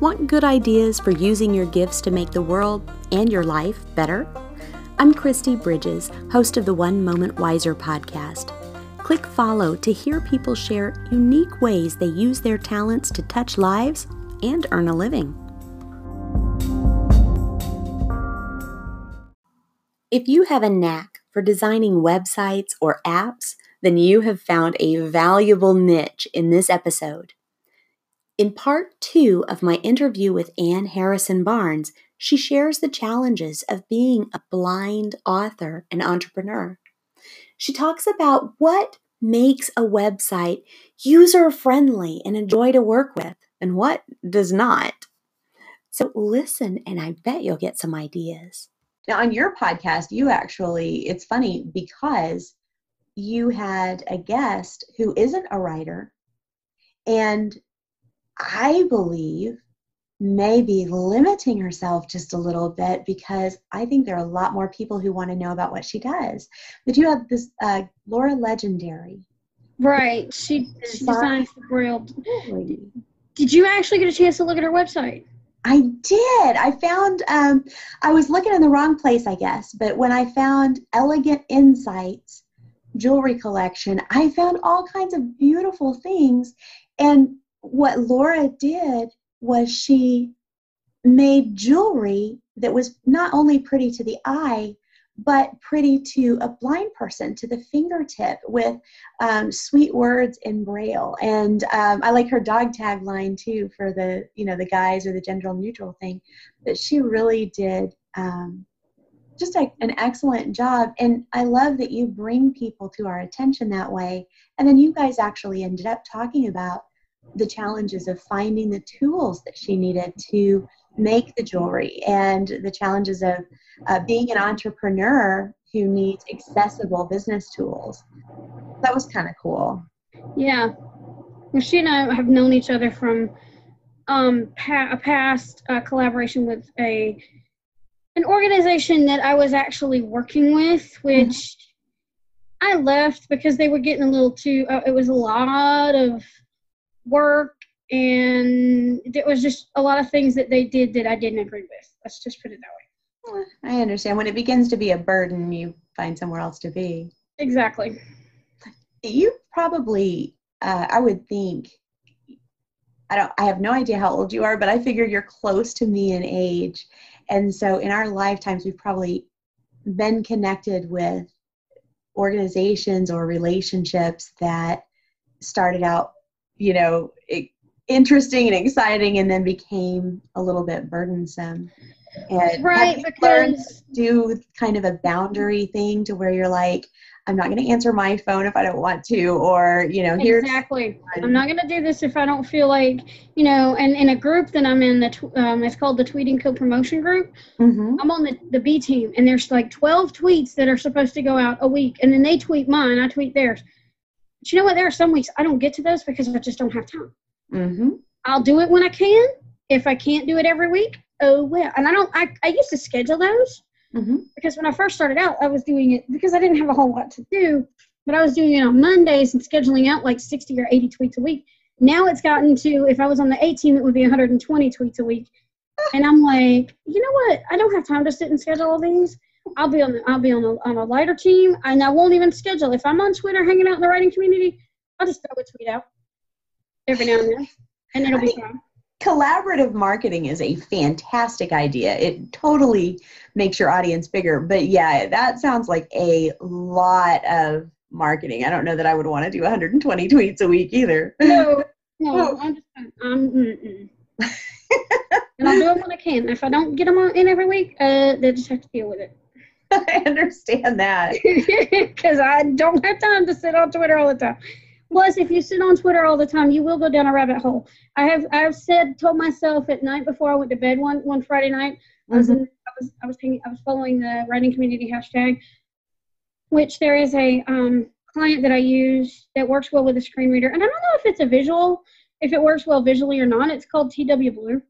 Want good ideas for using your gifts to make the world and your life better? I'm Kristi Bridges, host of the One Moment Wiser podcast. Click follow to hear people share unique ways they use their talents to touch lives and earn a living. If you have a knack for designing websites or apps, then you have found a valuable niche in this episode. In part two of my interview with Ann Harrison Barnes, she shares the challenges of being a blind author and entrepreneur. She talks about what makes a website user friendly and enjoy to work with and what does not. So listen, and I bet you'll get some ideas. Now, on your podcast, you actually, it's funny because you had a guest who isn't a writer, and I believe maybe limiting herself just a little bit because I think there are a lot more people who want to know about what she does. But you have this uh, Laura Legendary. Right. She, she designs the braille. Did you actually get a chance to look at her website? I did. I found um, I was looking in the wrong place, I guess. But when I found Elegant Insights jewelry collection, I found all kinds of beautiful things. And what Laura did was she made jewelry that was not only pretty to the eye, but pretty to a blind person to the fingertip with um, sweet words in braille. And um, i like her dog tagline too for the you know the guys or the gender neutral thing but she really did um, just a, an excellent job. And i love that you bring people to our attention that way. And then you guys actually ended up talking about the challenges of finding the tools that she needed to make the jewelry and the challenges of uh, being an entrepreneur who needs accessible business tools. That was kind of cool. Yeah. Well, she and I have known each other from um, pa- a past uh, collaboration with a an organization that I was actually working with, which mm-hmm. I left because they were getting a little too. Uh, it was a lot of work and there was just a lot of things that they did that I didn't agree with. Let's just put it that way. I understand. When it begins to be a burden, you find somewhere else to be. Exactly. You probably, uh, I would think, I don't, I have no idea how old you are, but I figure you're close to me in age. And so in our lifetimes, we've probably been connected with organizations or relationships that started out, you know, it, interesting and exciting and then became a little bit burdensome. And right because do kind of a boundary thing to where you're like i'm not going to answer my phone if i don't want to or you know here's exactly. i'm not going to do this if i don't feel like you know and in a group that i'm in the um, it's called the tweeting co-promotion group. Mm-hmm. i'm on the, the b team and there's like 12 tweets that are supposed to go out a week and then they tweet mine i tweet theirs but you know what there are some weeks i don't get to those because i just don't have time Mm-hmm. I'll do it when I can. If I can't do it every week, oh well. And I don't. I, I used to schedule those mm-hmm. because when I first started out, I was doing it because I didn't have a whole lot to do. But I was doing it on Mondays and scheduling out like 60 or 80 tweets a week. Now it's gotten to if I was on the A team, it would be 120 tweets a week. And I'm like, you know what? I don't have time to sit and schedule all these. I'll be on the, I'll be on a, on a lighter team, and I won't even schedule. If I'm on Twitter hanging out in the writing community, I'll just throw a tweet out every now and then, and it'll be fun. Collaborative marketing is a fantastic idea. It totally makes your audience bigger. But yeah, that sounds like a lot of marketing. I don't know that I would want to do 120 tweets a week either. No, no, I'm just, um, mm-mm. and I'll do them when I can. If I don't get them in every week, uh, they just have to deal with it. I understand that. Because I don't have time to sit on Twitter all the time. Plus, if you sit on Twitter all the time, you will go down a rabbit hole. I have I've said told myself at night before I went to bed one one Friday night. Mm-hmm. I was in, I was I was thinking, I was following the writing community hashtag, which there is a um, client that I use that works well with a screen reader, and I don't know if it's a visual, if it works well visually or not. It's called TW Blue,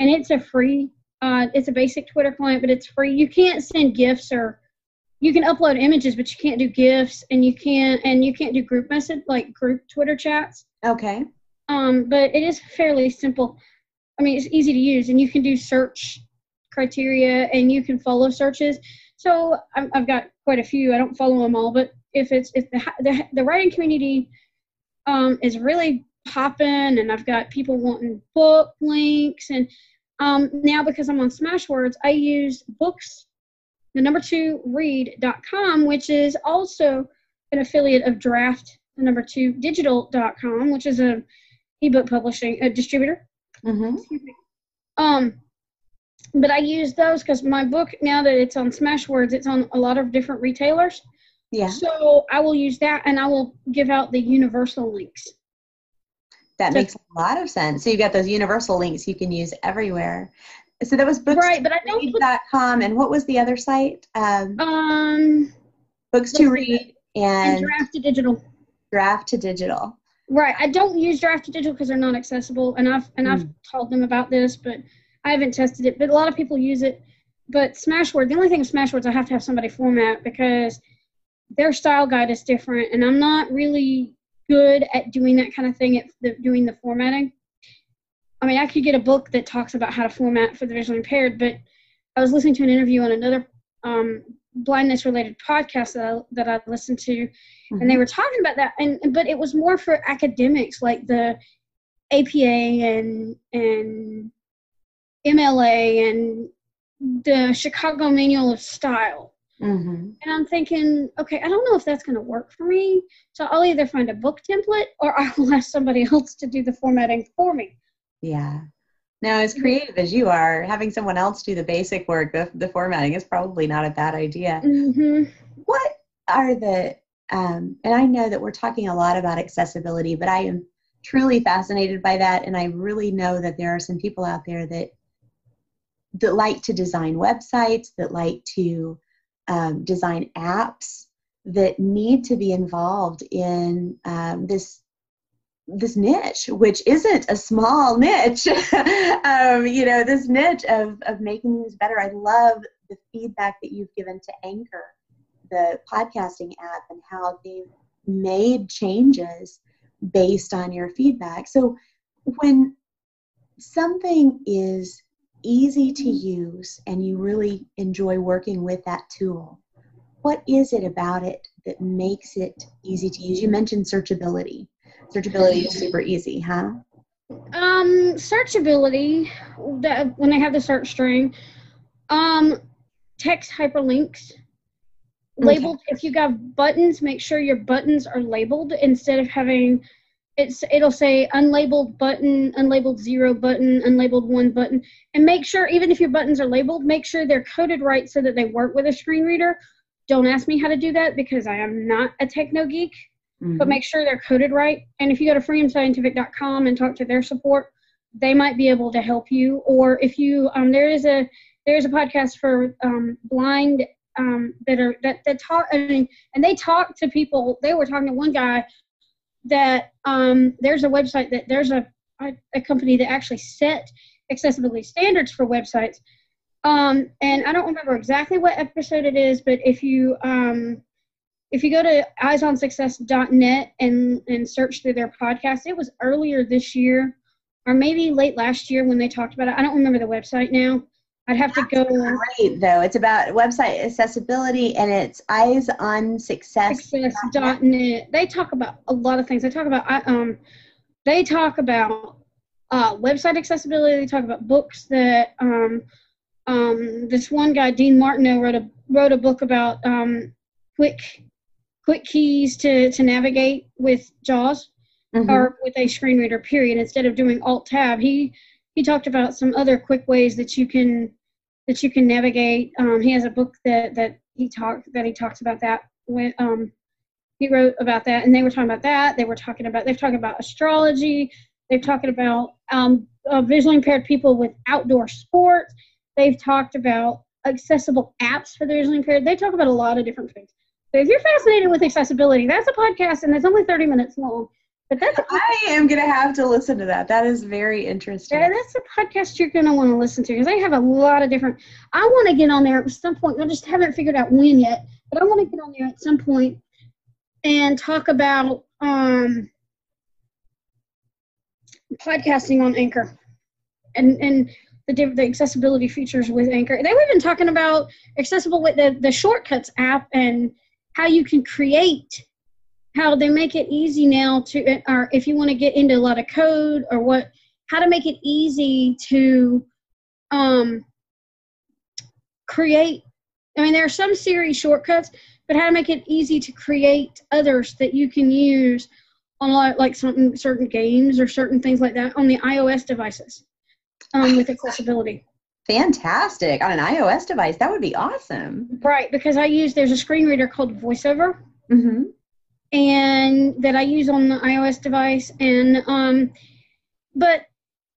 and it's a free. Uh, it's a basic Twitter client, but it's free. You can't send gifts or you can upload images, but you can't do gifts, and you can't and you can't do group message like group Twitter chats. Okay. Um, but it is fairly simple. I mean, it's easy to use, and you can do search criteria, and you can follow searches. So i have got quite a few. I don't follow them all, but if it's if the the, the writing community um, is really popping, and I've got people wanting book links, and um, now because I'm on Smashwords, I use books, the number two read.com, which is also an affiliate of Draft, the number two digital.com, which is a ebook publishing a distributor. Mm-hmm. Um, but I use those because my book now that it's on Smashwords, it's on a lot of different retailers. Yeah. So I will use that, and I will give out the universal links. That makes a lot of sense. So you've got those universal links you can use everywhere. So that was books right, but I don't put, com and what was the other site? Um, um Books2Read and, and Draft2Digital. Draft to digital. Right. I don't use Draft2Digital because they're not accessible, and I've and mm. I've hmm. told them about this, but I haven't tested it. But a lot of people use it. But Smashword, the only thing with Smashwords, I have to have somebody format because their style guide is different, and I'm not really good at doing that kind of thing at the, doing the formatting. I mean, I could get a book that talks about how to format for the visually impaired, but I was listening to an interview on another um, blindness related podcast that I, that I listened to, mm-hmm. and they mm-hmm. were talking about that. And but it was more for academics, like the APA and and MLA and the Chicago Manual of Style. Mm-hmm. And I'm thinking, okay, I don't know if that's going to work for me. So I'll either find a book template or I will ask somebody else to do the formatting for me. Yeah. Now, as creative as you are, having someone else do the basic work, the, the formatting is probably not a bad idea. Mm-hmm. What are the, um, and I know that we're talking a lot about accessibility, but I am truly fascinated by that. And I really know that there are some people out there that, that like to design websites, that like to um, design apps that need to be involved in um, this this niche, which isn't a small niche. um, you know, this niche of of making things better. I love the feedback that you've given to Anchor, the podcasting app, and how they've made changes based on your feedback. So when something is easy to use and you really enjoy working with that tool, what is it about it that makes it easy to use? You mentioned searchability. Searchability is super easy, huh? Um, searchability, the, when they have the search string, um, text hyperlinks, labeled. Okay. If you got buttons, make sure your buttons are labeled instead of having it's it'll say unlabeled button, unlabeled zero button, unlabeled one button, and make sure even if your buttons are labeled, make sure they're coded right so that they work with a screen reader. Don't ask me how to do that because I am not a techno geek, mm-hmm. but make sure they're coded right. And if you go to freedomscientific.com and talk to their support, they might be able to help you. Or if you um, there is a there is a podcast for um, blind um, that are that that talk I mean, and they talk to people. They were talking to one guy that um, there's a website that there's a, a, company that actually set accessibility standards for websites. Um, and I don't remember exactly what episode it is, but if you um, if you go to eyesonsuccess.net and and search through their podcast, it was earlier this year or maybe late last year when they talked about it. I don't remember the website now. I'd have to go. Great though. It's about website accessibility and it's eyes on success. Success.net. They talk about a lot of things. They talk about um, they talk about uh, website accessibility. They talk about books that um, um, this one guy Dean Martineau wrote a wrote a book about um, quick quick keys to to navigate with JAWS mm-hmm. or with a screen reader. Period. Instead of doing Alt Tab, he he talked about some other quick ways that you can that you can navigate. Um, he has a book that that he talked that he talks about that when um, he wrote about that, and they were talking about that. They were talking about they've talking about astrology. They've talking about um, uh, visually impaired people with outdoor sports. They've talked about accessible apps for the visually impaired. They talk about a lot of different things. So if you're fascinated with accessibility, that's a podcast and it's only 30 minutes long. But that's I am gonna have to listen to that. That is very interesting. Yeah, that's a podcast you're gonna want to listen to because I have a lot of different. I want to get on there at some point. I just haven't figured out when yet, but I want to get on there at some point and talk about um, podcasting on Anchor. and and the the accessibility features with Anchor. They were even talking about accessible with the the shortcuts app and how you can create how they make it easy now to or if you want to get into a lot of code or what how to make it easy to um create i mean there are some Siri shortcuts but how to make it easy to create others that you can use on like, like certain certain games or certain things like that on the ios devices um, with accessibility Fantastic. On an iOS device, that would be awesome. right because i use there's a screen reader called voiceover Mm-hmm. And that I use on the iOS device. And um, but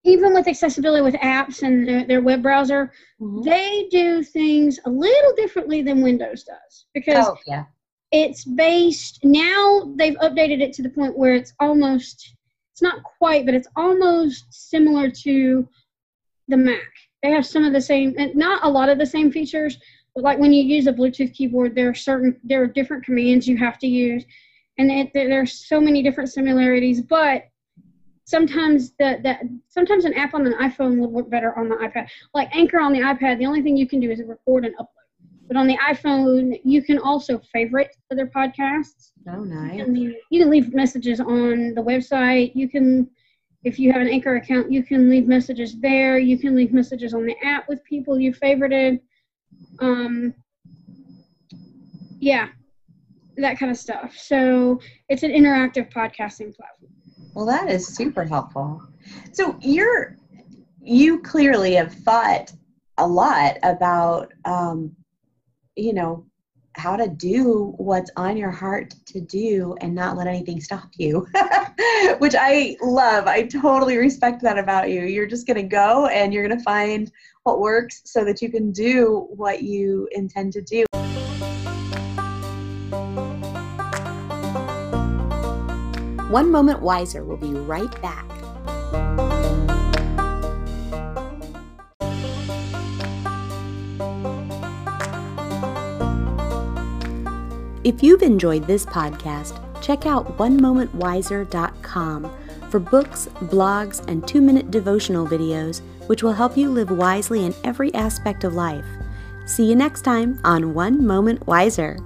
even with accessibility with apps and their, their web browser, Mm-hmm. they do things a little differently than Windows does because Oh, yeah. it's based now. They've updated it to the point where it's almost it's not quite, but it's almost similar to the Mac. They have some of the same, and not a lot of the same features. But like when you use a Bluetooth keyboard, there are certain there are different commands you have to use, and it, there, there's so many different similarities. But sometimes the, that sometimes an app on an iPhone would work better on the iPad. Like Anchor on the iPad, the only thing you can do is record and upload. But on the iPhone, you can also favorite other podcasts. Oh, You nice. can leave, you can leave messages on the website. You can, if you have an Anchor account, you can leave messages there. You can leave messages on the app with people you favorited. Um, yeah, that kind of stuff. So it's an interactive podcasting platform. Well, that is super helpful. So you're you clearly have thought a lot about um, you know how to do what's on your heart to do and not let anything stop you, which I love. I totally respect that about you. You're just gonna go and you're gonna find what works so that you can do what you intend to do. One Moment Wiser will be right back. If you've enjoyed this podcast, check out onemomentwiser.com for books, blogs, and two minute devotional videos which will help you live wisely in every aspect of life. See you next time on One Moment Wiser.